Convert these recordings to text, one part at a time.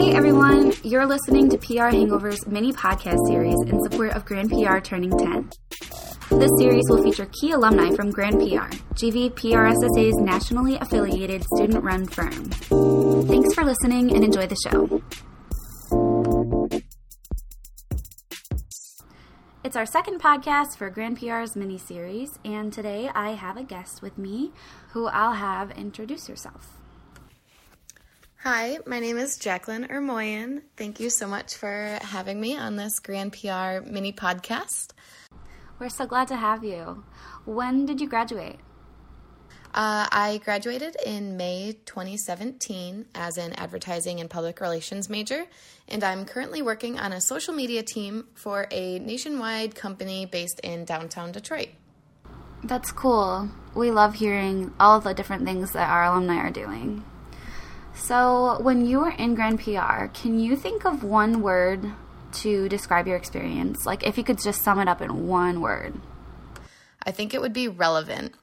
Hey everyone, you're listening to PR Hangover's mini podcast series in support of Grand PR turning 10. This series will feature key alumni from Grand PR, GV PRSSA's nationally affiliated student run firm. Thanks for listening and enjoy the show. It's our second podcast for Grand PR's mini series, and today I have a guest with me who I'll have introduce herself. Hi, my name is Jacqueline Ermoyan. Thank you so much for having me on this Grand PR mini podcast. We're so glad to have you. When did you graduate? Uh, I graduated in May 2017 as an advertising and public relations major, and I'm currently working on a social media team for a nationwide company based in downtown Detroit. That's cool. We love hearing all the different things that our alumni are doing. So, when you were in Grand PR, can you think of one word to describe your experience? Like, if you could just sum it up in one word. I think it would be relevant.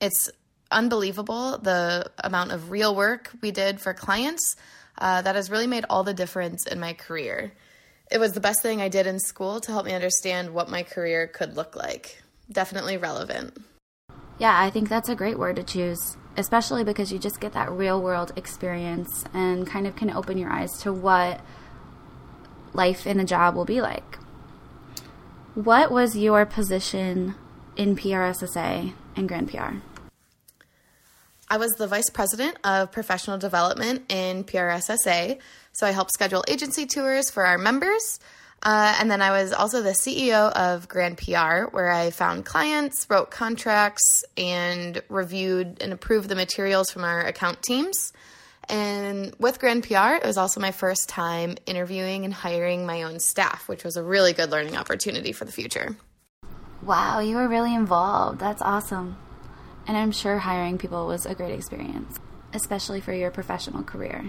It's unbelievable the amount of real work we did for clients uh, that has really made all the difference in my career. It was the best thing I did in school to help me understand what my career could look like. Definitely relevant. Yeah, I think that's a great word to choose especially because you just get that real world experience and kind of can open your eyes to what life in a job will be like. What was your position in PRSSA and Grand PR? I was the vice president of professional development in PRSSA. So I helped schedule agency tours for our members, uh, and then I was also the CEO of Grand PR, where I found clients, wrote contracts, and reviewed and approved the materials from our account teams. And with Grand PR, it was also my first time interviewing and hiring my own staff, which was a really good learning opportunity for the future. Wow, you were really involved. That's awesome. And I'm sure hiring people was a great experience, especially for your professional career.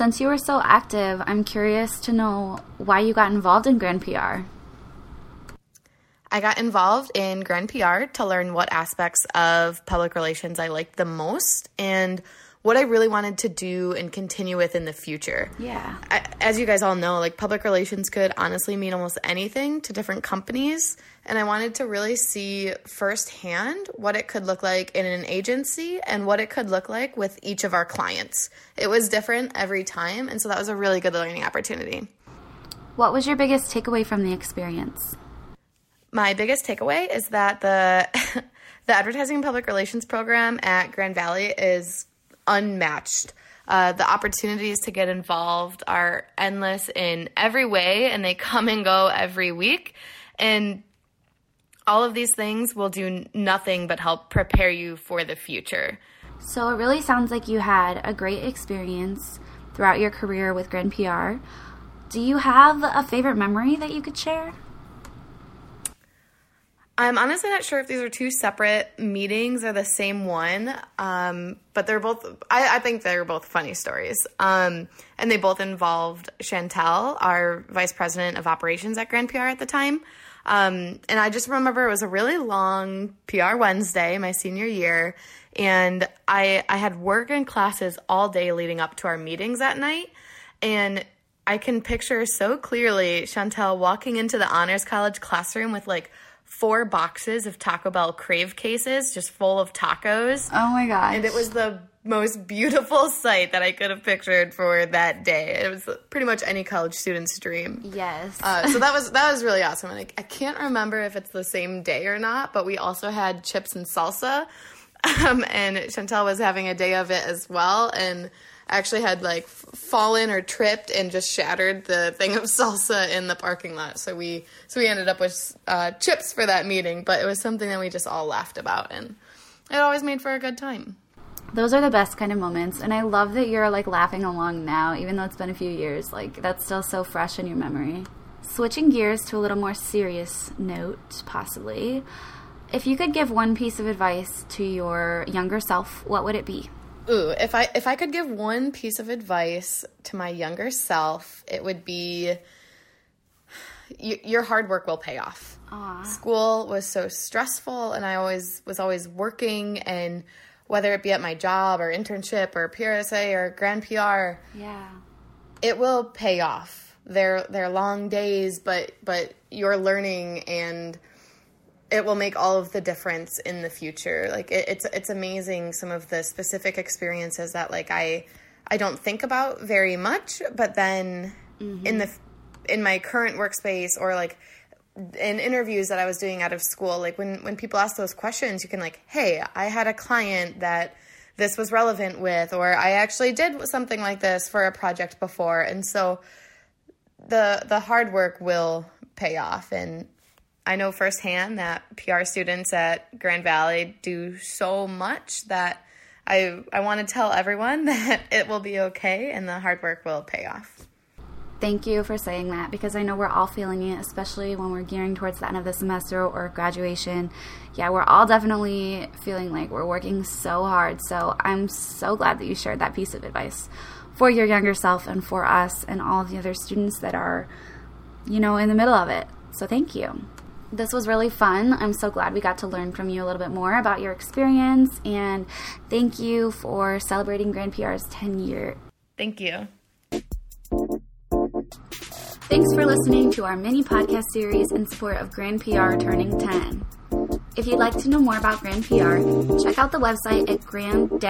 Since you were so active, I'm curious to know why you got involved in Grand PR. I got involved in Grand PR to learn what aspects of public relations I liked the most and what I really wanted to do and continue with in the future. Yeah. I, as you guys all know, like public relations could honestly mean almost anything to different companies. And I wanted to really see firsthand what it could look like in an agency and what it could look like with each of our clients. It was different every time. And so that was a really good learning opportunity. What was your biggest takeaway from the experience? My biggest takeaway is that the the advertising and public relations program at Grand Valley is unmatched. Uh, the opportunities to get involved are endless in every way, and they come and go every week. And all of these things will do nothing but help prepare you for the future. So it really sounds like you had a great experience throughout your career with Grand PR. Do you have a favorite memory that you could share? I'm honestly not sure if these are two separate meetings or the same one, um, but they're both, I, I, think they're both funny stories. Um, and they both involved Chantel, our vice president of operations at Grand PR at the time. Um, and I just remember it was a really long PR Wednesday, my senior year, and I, I had work and classes all day leading up to our meetings that night. And I can picture so clearly Chantel walking into the Honors College classroom with like four boxes of Taco Bell crave cases just full of tacos. Oh my gosh. And it was the most beautiful sight that I could have pictured for that day. It was pretty much any college student's dream. Yes. Uh, so that was that was really awesome. And I, I, can't remember if it's the same day or not, but we also had chips and salsa. Um, and Chantel was having a day of it as well. And actually had like fallen or tripped and just shattered the thing of salsa in the parking lot. So we so we ended up with uh, chips for that meeting, but it was something that we just all laughed about, and it always made for a good time. Those are the best kind of moments, and I love that you're like laughing along now, even though it's been a few years. Like that's still so fresh in your memory. Switching gears to a little more serious note, possibly. If you could give one piece of advice to your younger self, what would it be? Ooh, if I if I could give one piece of advice to my younger self, it would be your hard work will pay off. Aww. School was so stressful, and I always was always working, and whether it be at my job or internship or PRSA or Grand PR, yeah, it will pay off. They're they're long days, but but you're learning and it will make all of the difference in the future. Like it, it's it's amazing some of the specific experiences that like I I don't think about very much, but then mm-hmm. in the in my current workspace or like in interviews that I was doing out of school, like when when people ask those questions, you can like, "Hey, I had a client that this was relevant with or I actually did something like this for a project before." And so the the hard work will pay off and I know firsthand that PR students at Grand Valley do so much that I I want to tell everyone that it will be okay and the hard work will pay off. Thank you for saying that because I know we're all feeling it, especially when we're gearing towards the end of the semester or graduation. Yeah, we're all definitely feeling like we're working so hard. So I'm so glad that you shared that piece of advice for your younger self and for us and all the other students that are, you know, in the middle of it. So thank you this was really fun. I'm so glad we got to learn from you a little bit more about your experience. And thank you for celebrating Grand PR's 10 year. Thank you. Thanks for listening to our mini podcast series in support of Grand PR turning 10. If you'd like to know more about Grand PR, check out the website at grand-pr.org.